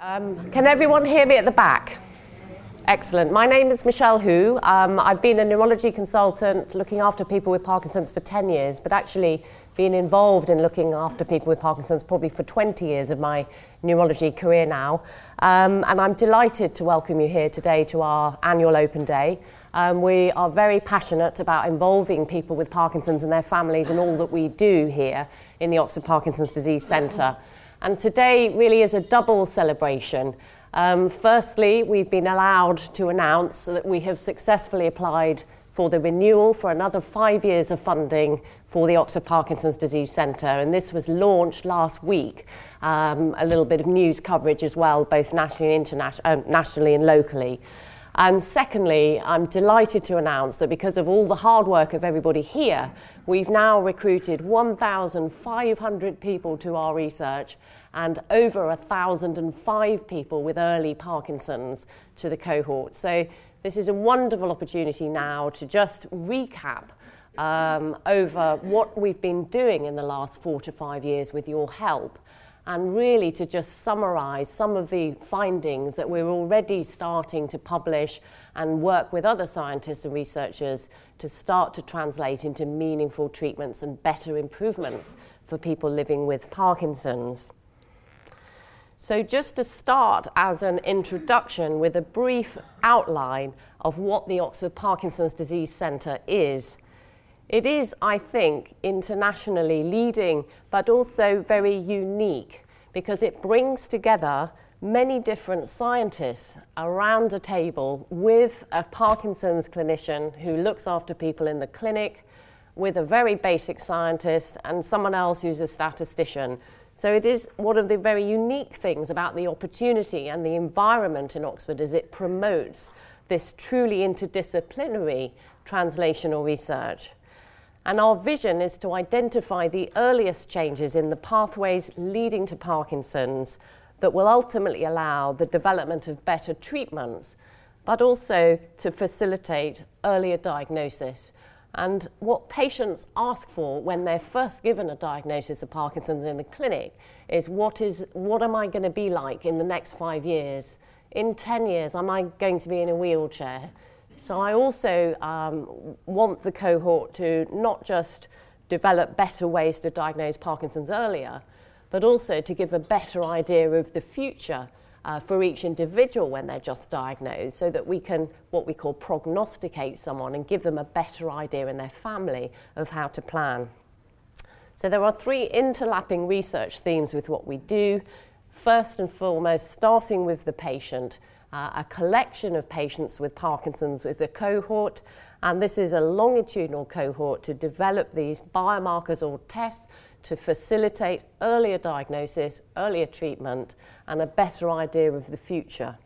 Um, can everyone hear me at the back? Excellent. My name is Michele Hu. Um, I've been a neurology consultant looking after people with Parkinson's for 10 years, but actually been involved in looking after people with Parkinson's probably for 20 years of my neurology career now. Um, and I'm delighted to welcome you here today to our annual open day. Um, we are very passionate about involving people with Parkinson's and their families in all that we do here in the Oxford Parkinson's Disease Centre. And today really is a double celebration. Um, firstly, we've been allowed to announce that we have successfully applied for the renewal for another five years of funding for the Oxford Parkinson's Disease Centre, and this was launched last week. Um, a little bit of news coverage as well, both nationally and, interna- uh, nationally and locally. And secondly, I'm delighted to announce that because of all the hard work of everybody here, we've now recruited 1,500 people to our research and over 1,005 people with early Parkinson's to the cohort. So this is a wonderful opportunity now to just recap um, over what we've been doing in the last four to five years with your help and really to just summarize some of the findings that we're already starting to publish and work with other scientists and researchers to start to translate into meaningful treatments and better improvements for people living with Parkinson's. So, just to start as an introduction with a brief outline of what the Oxford Parkinson's Disease Centre is. It is, I think, internationally leading, but also very unique because it brings together many different scientists around a table with a Parkinson's clinician who looks after people in the clinic, with a very basic scientist, and someone else who's a statistician. So it is one of the very unique things about the opportunity and the environment in Oxford is it promotes this truly interdisciplinary translational research. And our vision is to identify the earliest changes in the pathways leading to Parkinson's that will ultimately allow the development of better treatments, but also to facilitate earlier diagnosis. And what patients ask for when they're first given a diagnosis of Parkinson's in the clinic is what, is, what am I going to be like in the next five years? In 10 years, am I going to be in a wheelchair? So I also um, want the cohort to not just develop better ways to diagnose Parkinson's earlier, but also to give a better idea of the future uh, for each individual when they're just diagnosed so that we can, what we call, prognosticate someone and give them a better idea in their family of how to plan. So there are three interlapping research themes with what we do. First and foremost, starting with the patient uh, a collection of patients with Parkinson's is a cohort, and this is a longitudinal cohort to develop these biomarkers or tests to facilitate earlier diagnosis, earlier treatment, and a better idea of the future.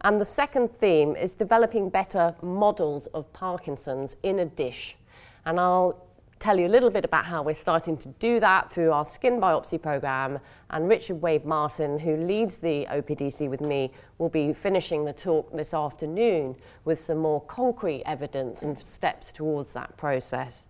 And the second theme is developing better models of Parkinson's in a dish. And I'll tell you a little bit about how we're starting to do that through our skin biopsy program. And Richard Wade Martins, who leads the OPDC with me, will be finishing the talk this afternoon with some more concrete evidence and steps towards that process.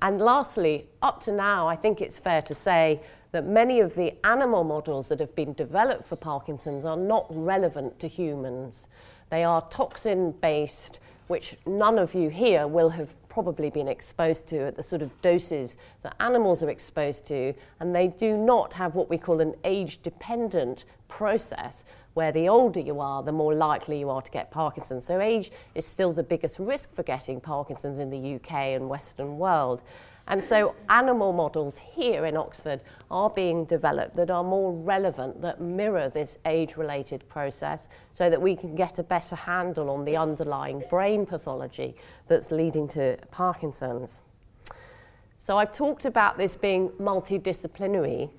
And lastly, up to now, I think it's fair to say that many of the animal models that have been developed for Parkinson's are not relevant to humans. They are toxin based, which none of you here will have probably been exposed to at the sort of doses that animals are exposed to, and they do not have what we call an age dependent process where the older you are, the more likely you are to get Parkinson's. So, age is still the biggest risk for getting Parkinson's in the UK and Western world. And so animal models here in Oxford are being developed that are more relevant, that mirror this age related process, so that we can get a better handle on the underlying brain pathology that's leading to Parkinson's. So I've talked about this being multidisciplinary.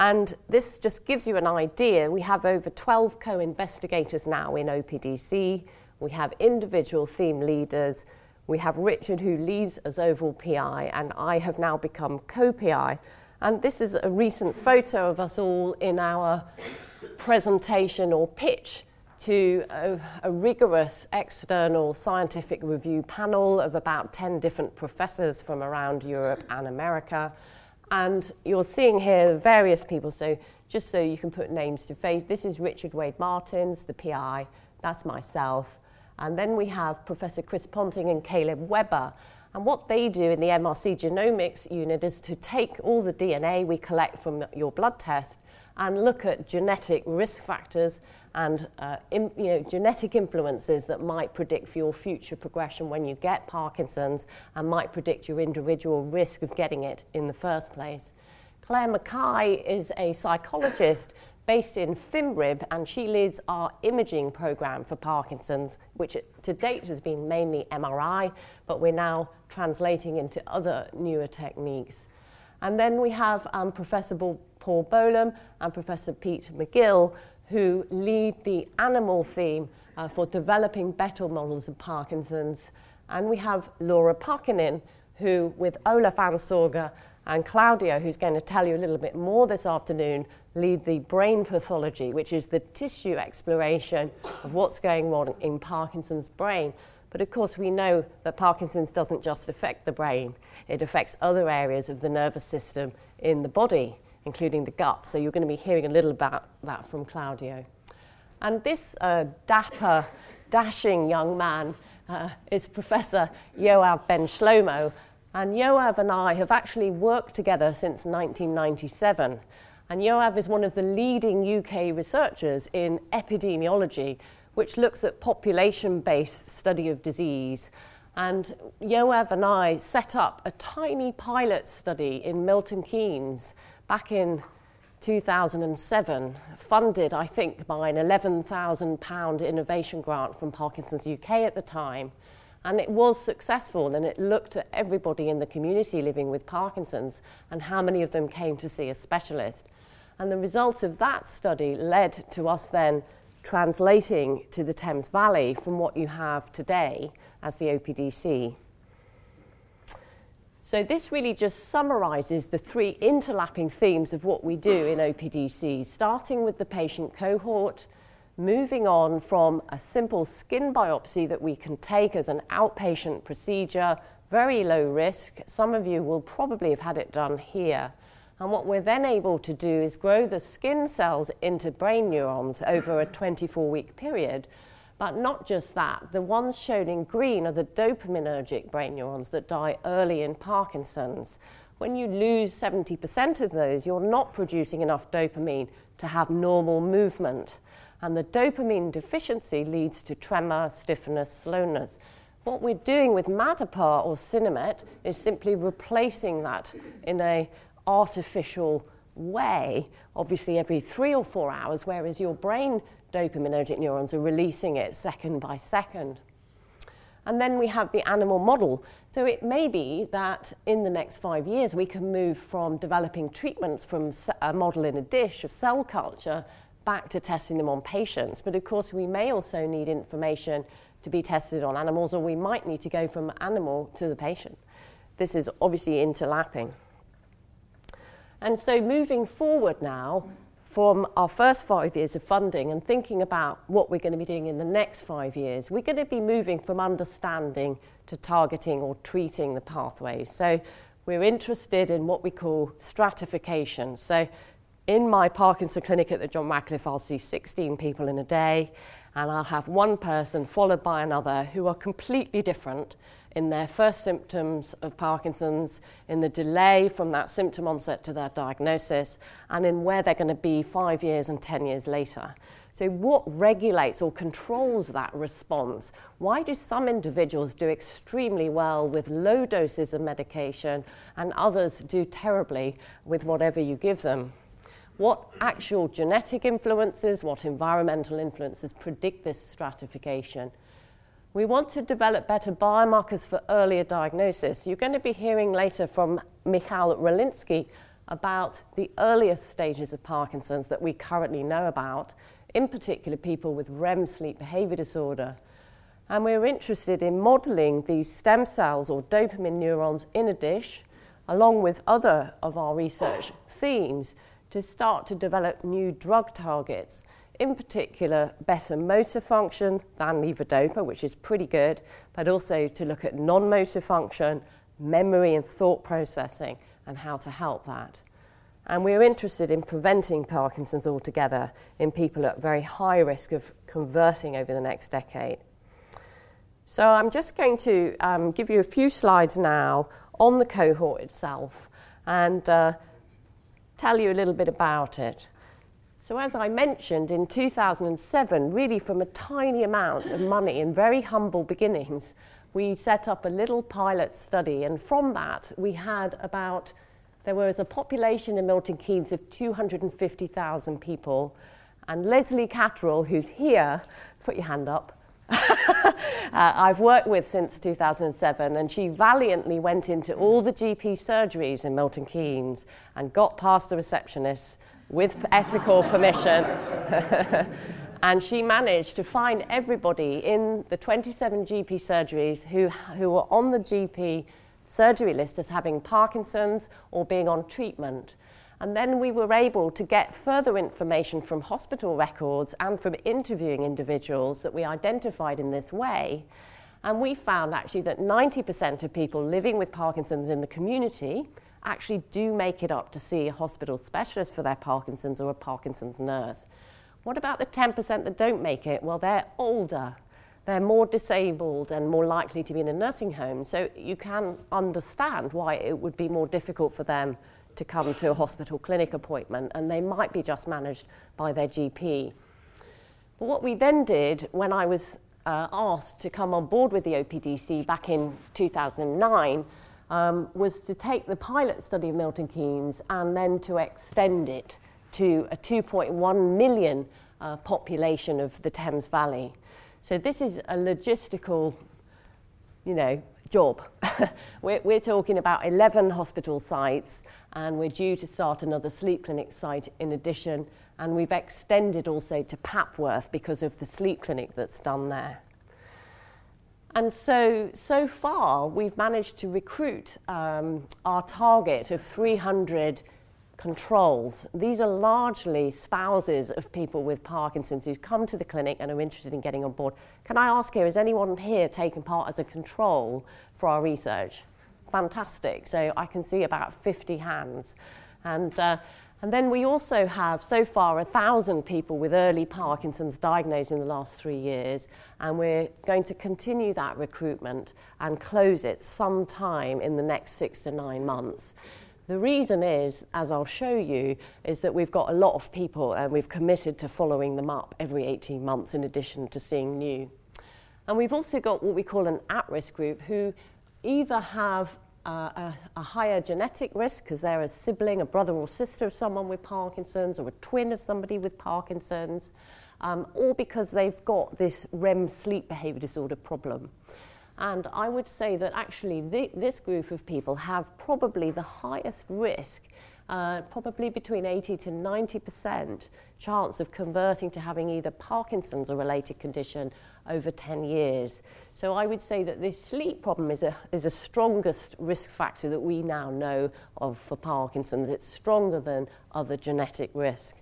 And this just gives you an idea. We have over 12 co investigators now in OPDC. We have individual theme leaders we have Richard, who leads as overall PI, and I have now become co PI. And this is a recent photo of us all in our presentation or pitch to a, a, rigorous external scientific review panel of about 10 different professors from around Europe and America. And you're seeing here various people, so just so you can put names to face, this is Richard Wade Martins, the PI, that's myself. And then we have Professor Chris Ponting and Caleb Webber. And what they do in the MRC genomics unit is to take all the DNA we collect from your blood test and look at genetic risk factors and uh, in, you know, genetic influences that might predict for your future progression when you get Parkinson's and might predict your individual risk of getting it in the first place. Claire Mackay is a psychologist based in FMRIB, and she leads our imaging program for Parkinson's, which to date has been mainly MRI, but we're now translating into other newer techniques. And then we have um, Professor Paul Bolam and Professor Pete Magill, who lead the animal theme uh, for developing better models of Parkinson's. And we have Laura Parkkinen, who, with Olaf Ansorge and Claudio, who's going to tell you a little bit more this afternoon, lead the brain pathology, which is the tissue exploration of what's going on in Parkinson's brain. But of course, we know that Parkinson's doesn't just affect the brain, it affects other areas of the nervous system in the body including the gut. So you're going to be hearing a little about that from Claudio. And this uh, dapper, dashing young man uh, is Professor Yoav Ben Shlomo. And Yoav and I have actually worked together since 1997. And Yoav is one of the leading UK researchers in epidemiology, which looks at population based study of disease. And Yoav and I set up a tiny pilot study in Milton Keynes back in 2007, funded, I think, by an £11,000 innovation grant from Parkinson's UK at the time. And it was successful, and it looked at everybody in the community living with Parkinson's and how many of them came to see a specialist. And the result of that study led to us then translating to the Thames Valley from what you have today as the OPDC. So this really just summarizes the three interlapping themes of what we do in OPDC, starting with the patient cohort, moving on from a simple skin biopsy that we can take as an outpatient procedure, very low risk. Some of you will probably have had it done here. And what we're then able to do is grow the skin cells into brain neurons over a 24 week period but not just that, the ones shown in green are the dopaminergic brain neurons that die early in Parkinson's. When you lose 70% of those, you're not producing enough dopamine to have normal movement. And the dopamine deficiency leads to tremor, stiffness, slowness. What we're doing with Madopar or Sinemet is simply replacing that in a artificial way, obviously every three or four hours, whereas your brain dopaminergic neurons are releasing it second by second. And then we have the animal model. So it may be that in the next five years we can move from developing treatments from a model in a dish of cell culture back to testing them on patients. But of course, we may also need information to be tested on animals, or we might need to go from animal to the patient. This is obviously interlapping. And so moving forward now, from our first five years of funding and thinking about what we're going to be doing in the next five years, we're going to be moving from understanding to targeting or treating the pathways. So we're interested in what we call stratification. So in my Parkinson clinic at the John Radcliffe, I'll see 16 people in a day, and I'll have one person followed by another who are completely different in their first symptoms of Parkinson's, in the delay from that symptom onset to their diagnosis, and in where they're going to be five years and 10 years later. So, what regulates or controls that response? Why do some individuals do extremely well with low doses of medication and others do terribly with whatever you give them? What actual genetic influences, what environmental influences predict this stratification? We want to develop better biomarkers for earlier diagnosis. You're going to be hearing later from Michal Rolinski about the earliest stages of Parkinson's that we currently know about, in particular people with REM sleep behavior disorder. And we're interested in modeling these stem cells or dopamine neurons in a dish, along with other of our research themes, to start to develop new drug targets, in particular better motor function than levodopa, which is pretty good, but also to look at non motor function, memory and thought processing, and how to help that. And we're interested in preventing Parkinson's altogether in people at very high risk of converting over the next decade. So I'm just going to um, give you a few slides now on the cohort itself and uh, tell you a little bit about it. So, as I mentioned, in 2007, really from a tiny amount of money and very humble beginnings, we set up a little pilot study, and from that, we had about there was a population in Milton Keynes of 250,000 people, and Leslie Catterall, who's here, put your hand up. uh, I've worked with since 2007, and she valiantly went into all the GP surgeries in Milton Keynes and got past the receptionist with ethical permission. and she managed to find everybody in the 27 GP surgeries who, who were on the GP surgery list as having Parkinson's or being on treatment. And then we were able to get further information from hospital records and from interviewing individuals that we identified in this way. And we found actually that 90% of people living with Parkinson's in the community actually do make it up to see a hospital specialist for their Parkinson's or a Parkinson's nurse. What about the 10% that don't make it? Well, they're older, they're more disabled and more likely to be in a nursing home. So you can understand why it would be more difficult for them to come to a hospital clinic appointment, and they might be just managed by their GP. But what we then did when I was uh, asked to come on board with the OPDC back in 2009 um, was to take the pilot study of Milton Keynes and then to extend it to a 2.1 million uh, population of the Thames Valley. So this is a logistical, you know, job. we're, we're talking about 11 hospital sites, and we're due to start another sleep clinic site in addition. And we've extended also to Papworth because of the sleep clinic that's done there. And so, so far, we've managed to recruit um, our target of 300 controls. These are largely spouses of people with Parkinson's who've come to the clinic and are interested in getting on board. Can I ask here, has anyone here taken part as a control for our research? Fantastic. So I can see about 50 hands. And, uh, and then we also have so far a thousand people with early Parkinson's diagnosed in the last three years, and we're going to continue that recruitment and close it sometime in the next six to nine months. The reason is, as I'll show you, is that we've got a lot of people and we've committed to following them up every 18 months in addition to seeing new. And we've also got what we call an at-risk group who either have a, a higher genetic risk because they're a sibling, a brother or sister of someone with Parkinson's or a twin of somebody with Parkinson's, um, or because they've got this REM sleep behavior disorder problem. And I would say that actually th- this group of people have probably the highest risk, uh, probably between 80 to 90% chance of converting to having either Parkinson's or related condition over 10 years. So I would say that this sleep problem is a, is a strongest risk factor that we now know of for Parkinson's. It's stronger than other genetic risk.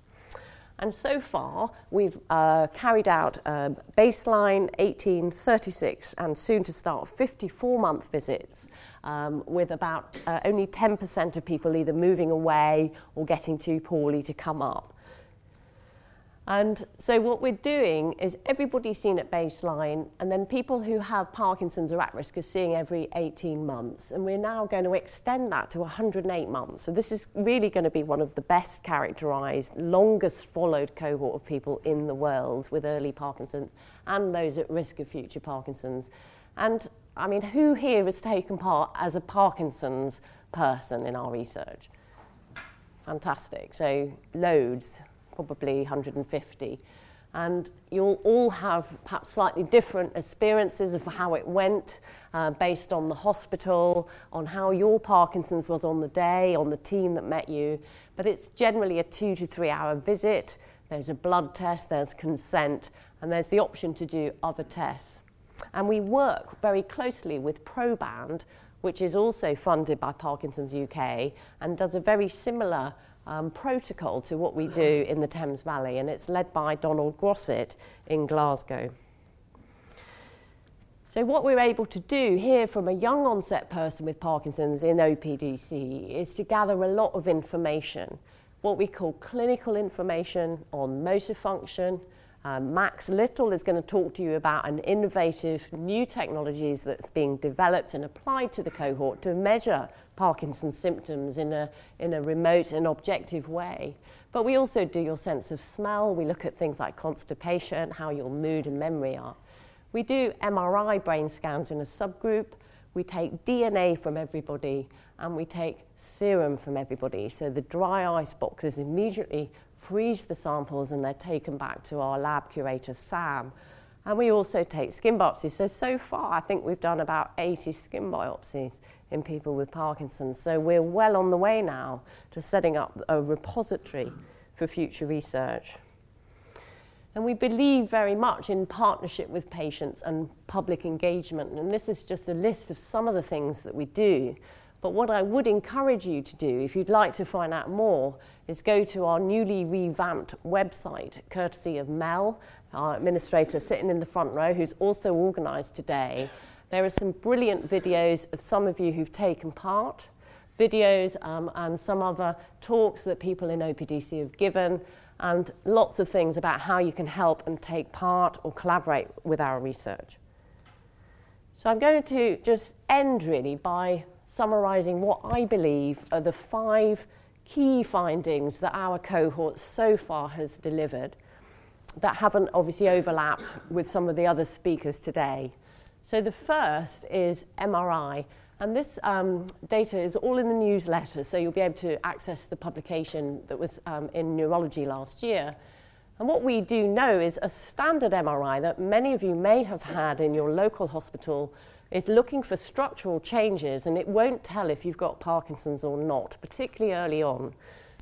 And so far, we've uh, carried out a baseline 1836 and soon to start 54 month visits um, with about uh, only 10% of people either moving away or getting too poorly to come up. And so what we're doing is everybody's seen at baseline, and then people who have Parkinson's are at risk are seeing every 18 months. And we're now going to extend that to 108 months. So this is really going to be one of the best characterized, longest followed cohort of people in the world with early Parkinson's and those at risk of future Parkinson's. And I mean, who here has taken part as a Parkinson's person in our research? Fantastic. So loads probably 150. And you'll all have perhaps slightly different experiences of how it went uh, based on the hospital, on how your Parkinson's was on the day, on the team that met you. But it's generally a two to three hour visit. There's a blood test, there's consent, and there's the option to do other tests. And we work very closely with Proband, which is also funded by Parkinson's UK and does a very similar um, protocol to what we do in the Thames Valley, and it's led by Donald Grosset in Glasgow. So, what we're able to do here from a young onset person with Parkinson's in OPDC is to gather a lot of information, what we call clinical information on motor function. Um, Max Little is going to talk to you about an innovative new technologies that's being developed and applied to the cohort to measure Parkinson's symptoms in a, in a remote and objective way. But we also do your sense of smell. We look at things like constipation, how your mood and memory are. We do MRI brain scans in a subgroup. We take DNA from everybody and we take serum from everybody. So the dry ice box is immediately freeze the samples and they're taken back to our lab curator, Sam. And we also take skin biopsies. So, so far, I think we've done about 80 skin biopsies in people with Parkinson's. So, we're well on the way now to setting up a repository for future research. And we believe very much in partnership with patients and public engagement. And this is just a list of some of the things that we do. But what I would encourage you to do, if you'd like to find out more, is go to our newly revamped website, courtesy of Mel, our administrator sitting in the front row, who's also organised today. There are some brilliant videos of some of you who've taken part, videos um, and some other talks that people in OPDC have given, and lots of things about how you can help and take part or collaborate with our research. So I'm going to just end really by summarising what I believe are the five key findings that our cohort so far has delivered that haven't obviously overlapped with some of the other speakers today. So the first is MRI. And this um, data is all in the newsletter, so you'll be able to access the publication that was um, in Neurology last year. And what we do know is a standard MRI that many of you may have had in your local hospital is looking for structural changes, and it won't tell if you've got Parkinson's or not, particularly early on.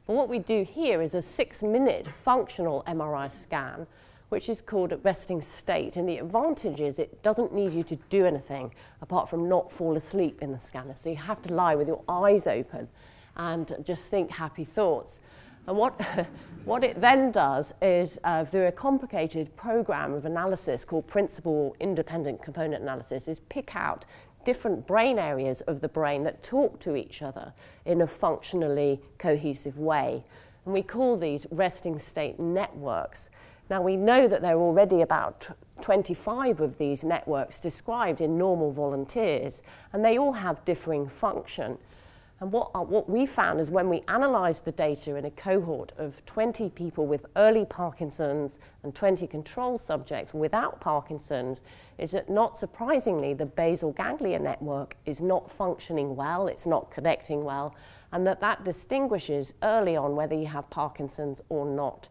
But what we do here is a six minute functional MRI scan which is called a resting state. And the advantage is it doesn't need you to do anything apart from not fall asleep in the scanner. So you have to lie with your eyes open and just think happy thoughts. And what, what it then does is, uh, through a complicated program of analysis called principal independent component analysis, is pick out different brain areas of the brain that talk to each other in a functionally cohesive way. And we call these resting state networks. Now, we know that there are already about 25 of these networks described in normal volunteers, and they all have differing function. And what, uh, what we found is when we analysed the data in a cohort of 20 people with early Parkinson's and 20 control subjects without Parkinson's, is that not surprisingly, the basal ganglia network is not functioning well, it's not connecting well, and that that distinguishes early on whether you have Parkinson's or not.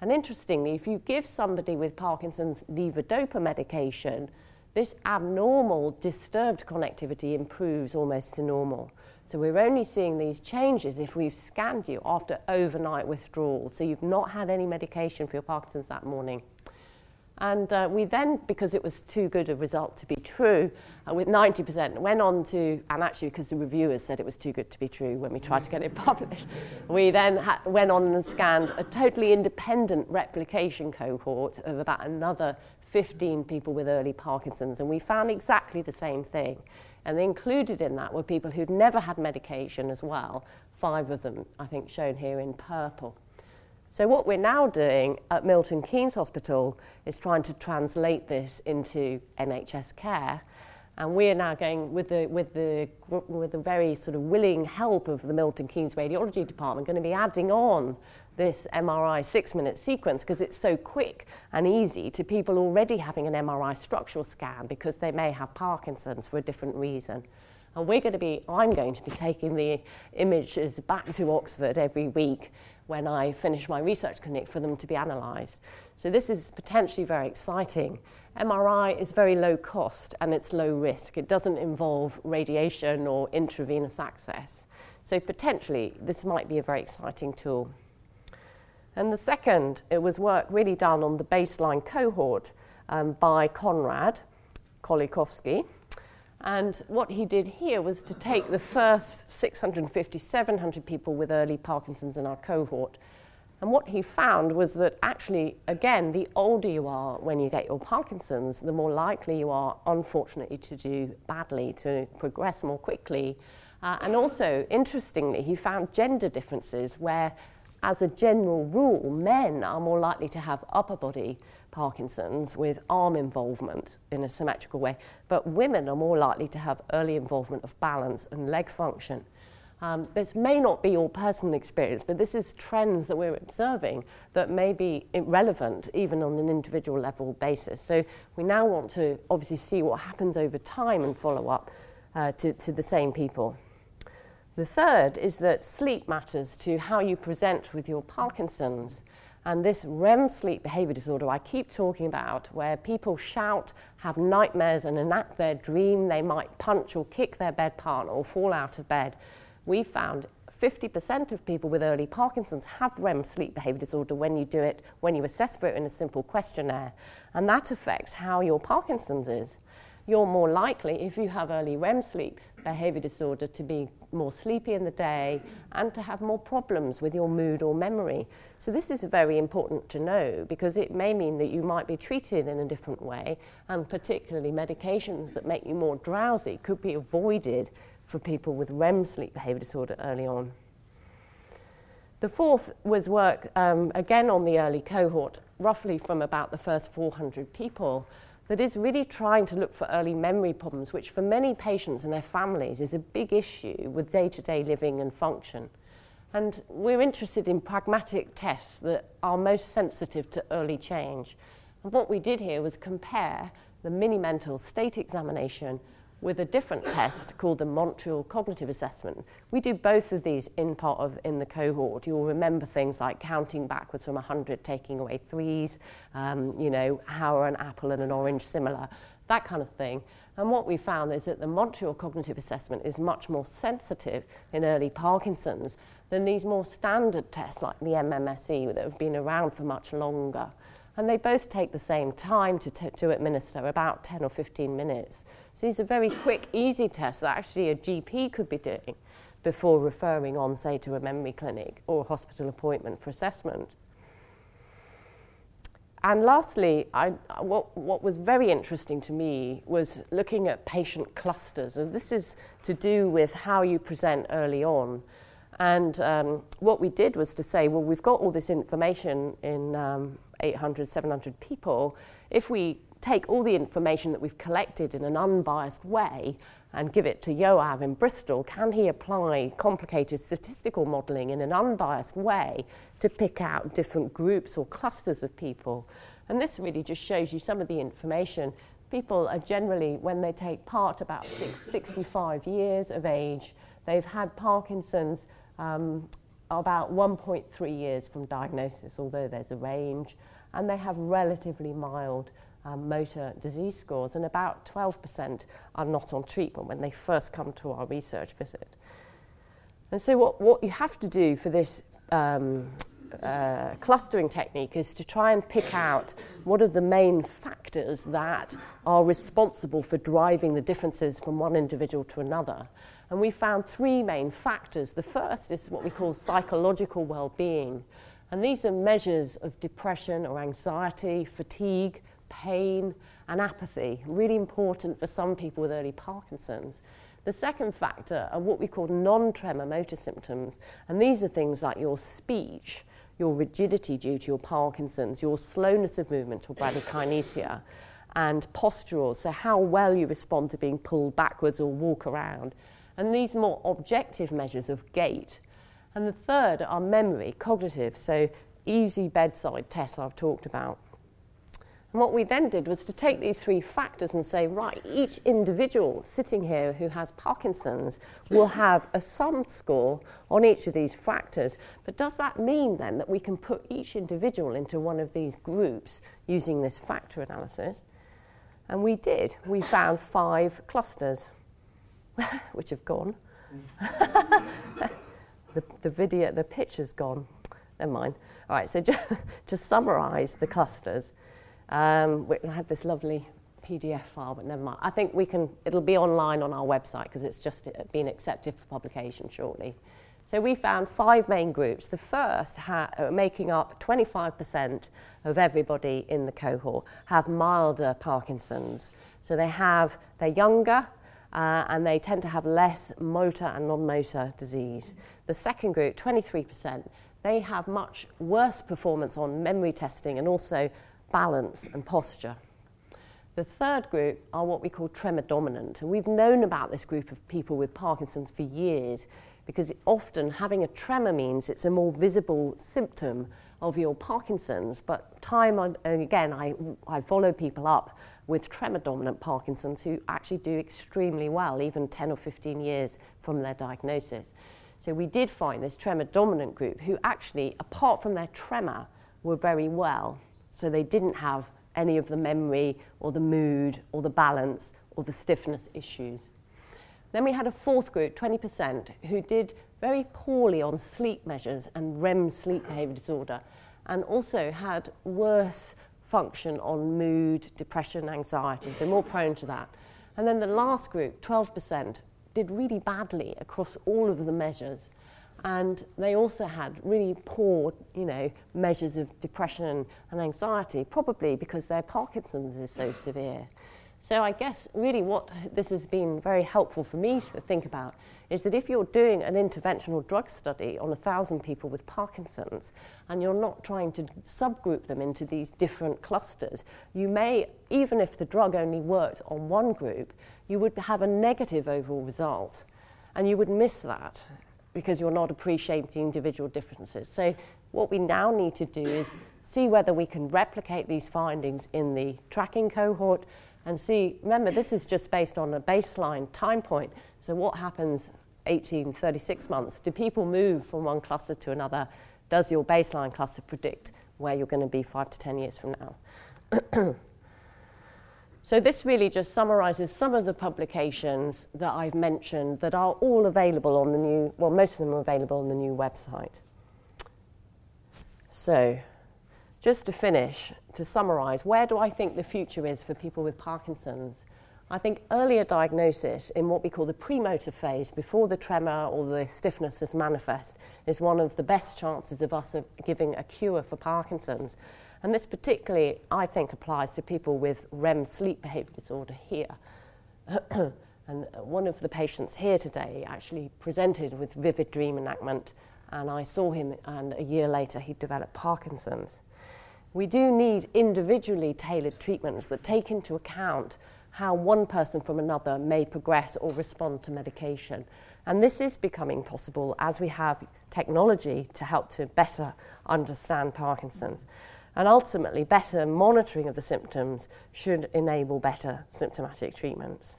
And interestingly, if you give somebody with Parkinson's levodopa medication, this abnormal, disturbed connectivity improves almost to normal. So we're only seeing these changes if we've scanned you after overnight withdrawal. So you've not had any medication for your Parkinson's that morning. And uh, we then, because it was too good a result to be true, uh, with 90%, went on to, and actually because the reviewers said it was too good to be true when we tried to get it published, we then ha- went on and scanned a totally independent replication cohort of about another 15 people with early Parkinson's, and we found exactly the same thing. And included in that were people who'd never had medication as well, five of them, I think, shown here in purple. So, what we're now doing at Milton Keynes Hospital is trying to translate this into NHS care. And we're now going, with the, with, the, with the very sort of willing help of the Milton Keynes Radiology Department, going to be adding on this MRI six minute sequence because it's so quick and easy to people already having an MRI structural scan because they may have Parkinson's for a different reason. And we're going to be, I'm going to be taking the images back to Oxford every week when I finish my research clinic for them to be analysed. So this is potentially very exciting. MRI is very low cost and it's low risk. It doesn't involve radiation or intravenous access. So potentially this might be a very exciting tool. And the second, it was work really done on the baseline cohort um, by Konrad Krolikowski. And what he did here was to take the first 650, 700 people with early Parkinson's in our cohort. And what he found was that actually, again, the older you are when you get your Parkinson's, the more likely you are, unfortunately, to do badly, to progress more quickly. Uh, and also, interestingly, he found gender differences where, as a general rule, men are more likely to have upper body Parkinson's with arm involvement in a symmetrical way, but women are more likely to have early involvement of balance and leg function. Um, this may not be your personal experience, but this is trends that we're observing that may be relevant even on an individual level basis. So we now want to obviously see what happens over time and follow up uh, to, to the same people. The third is that sleep matters to how you present with your Parkinson's. And this REM sleep behavior disorder I keep talking about, where people shout, have nightmares, and enact their dream, they might punch or kick their bed partner or fall out of bed. We found 50% of people with early Parkinson's have REM sleep behavior disorder when you do it, when you assess for it in a simple questionnaire. And that affects how your Parkinson's is you're more likely, if you have early REM sleep behavior disorder, to be more sleepy in the day and to have more problems with your mood or memory. So, this is very important to know because it may mean that you might be treated in a different way, and particularly medications that make you more drowsy could be avoided for people with REM sleep behavior disorder early on. The fourth was work um, again on the early cohort, roughly from about the first 400 people that is really trying to look for early memory problems, which for many patients and their families is a big issue with day to day living and function. And we're interested in pragmatic tests that are most sensitive to early change. And what we did here was compare the mini mental state examination with a different test called the Montreal Cognitive Assessment. We do both of these in part of in the cohort. You'll remember things like counting backwards from 100, taking away threes, um, you know, how are an apple and an orange similar, that kind of thing. And what we found is that the Montreal Cognitive Assessment is much more sensitive in early Parkinson's than these more standard tests like the MMSE that have been around for much longer. And they both take the same time to, to administer, about 10 or 15 minutes. So these are very quick, easy tests that actually a GP could be doing before referring on, say, to a memory clinic or a hospital appointment for assessment. And lastly, I, what, what was very interesting to me was looking at patient clusters. And this is to do with how you present early on. And um, what we did was to say, well, we've got all this information in um, 800, 700 people. If we take all the information that we've collected in an unbiased way and give it to Yoav in Bristol, can he apply complicated statistical modelling in an unbiased way to pick out different groups or clusters of people? And this really just shows you some of the information. People are generally, when they take part, about six, 65 years of age. They've had Parkinson's um, about 1.3 years from diagnosis, although there's a range, and they have relatively mild um, motor disease scores, and about 12% are not on treatment when they first come to our research visit. And so, what, what you have to do for this um, uh, clustering technique is to try and pick out what are the main factors that are responsible for driving the differences from one individual to another. And we found three main factors. The first is what we call psychological well being. And these are measures of depression or anxiety, fatigue, pain, and apathy, really important for some people with early Parkinson's. The second factor are what we call non tremor motor symptoms, and these are things like your speech, your rigidity due to your Parkinson's, your slowness of movement or bradykinesia, and postural, so how well you respond to being pulled backwards or walk around. And these more objective measures of gait. And the third are memory, cognitive, so easy bedside tests I've talked about. And what we then did was to take these three factors and say, right, each individual sitting here who has Parkinson's will have a sum score on each of these factors. But does that mean then that we can put each individual into one of these groups using this factor analysis? And we did. We found five clusters, which have gone. the, the video, the picture's gone. Never mind. All right, so just to summarize the clusters, um, we have this lovely PDF file, but never mind. I think we can, it'll be online on our website because it's just been accepted for publication shortly. So we found five main groups. The first, ha- uh, making up 25% of everybody in the cohort, have milder Parkinson's. So they have, they're younger, uh, and they tend to have less motor and non-motor disease. The second group, 23%, they have much worse performance on memory testing and also balance and posture. The third group are what we call tremor dominant. And we've known about this group of people with Parkinson's for years because often having a tremor means it's a more visible symptom of your Parkinson's. But time and again, I, I follow people up with tremor dominant Parkinson's who actually do extremely well, even 10 or 15 years from their diagnosis. So we did find this tremor dominant group who actually, apart from their tremor, were very well. So they didn't have any of the memory or the mood or the balance or the stiffness issues. Then we had a fourth group, 20%, who did very poorly on sleep measures and REM sleep behavior disorder, and also had worse function on mood, depression, anxiety, so more prone to that. And then the last group, 12%, did really badly across all of the measures. And they also had really poor, you know, measures of depression and anxiety, probably because their Parkinson's is so severe. So I guess really what this has been very helpful for me to think about is that if you're doing an interventional drug study on a thousand people with Parkinson's and you're not trying to subgroup them into these different clusters, you may, even if the drug only worked on one group, you would have a negative overall result. And you would miss that because you're not appreciating the individual differences. So what we now need to do is see whether we can replicate these findings in the tracking cohort and see, remember, this is just based on a baseline time point. So, what happens 18, 36 months? Do people move from one cluster to another? Does your baseline cluster predict where you're going to be five to 10 years from now? so, this really just summarizes some of the publications that I've mentioned that are all available on the new, well, most of them are available on the new website. So, just to finish, to summarize, where do I think the future is for people with Parkinson's? I think earlier diagnosis in what we call the premotor phase, before the tremor or the stiffness is manifest, is one of the best chances of us of giving a cure for Parkinson's. And this particularly, I think, applies to people with REM sleep behavior disorder here. and one of the patients here today actually presented with vivid dream enactment, and I saw him, and a year later he developed Parkinson's we do need individually tailored treatments that take into account how one person from another may progress or respond to medication. And this is becoming possible as we have technology to help to better understand Parkinson's. And ultimately, better monitoring of the symptoms should enable better symptomatic treatments.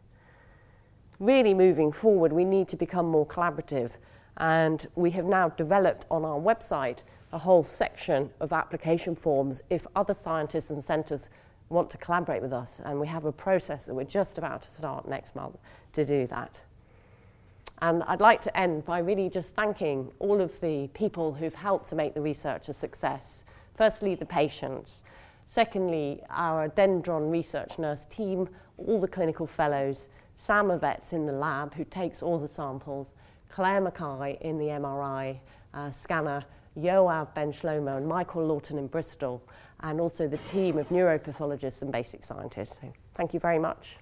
Really moving forward, we need to become more collaborative. And we have now developed on our website a whole section of application forms if other scientists and centres want to collaborate with us. And we have a process that we're just about to start next month to do that. And I'd like to end by really just thanking all of the people who've helped to make the research a success. Firstly, the patients. Secondly, our Dendron research nurse team, all the clinical fellows, Sam Evetts in the lab who takes all the samples, Claire Mackay in the MRI uh, scanner, Yoav Ben Shlomo and Michael Lawton in Bristol, and also the team of neuropathologists and basic scientists. So thank you very much.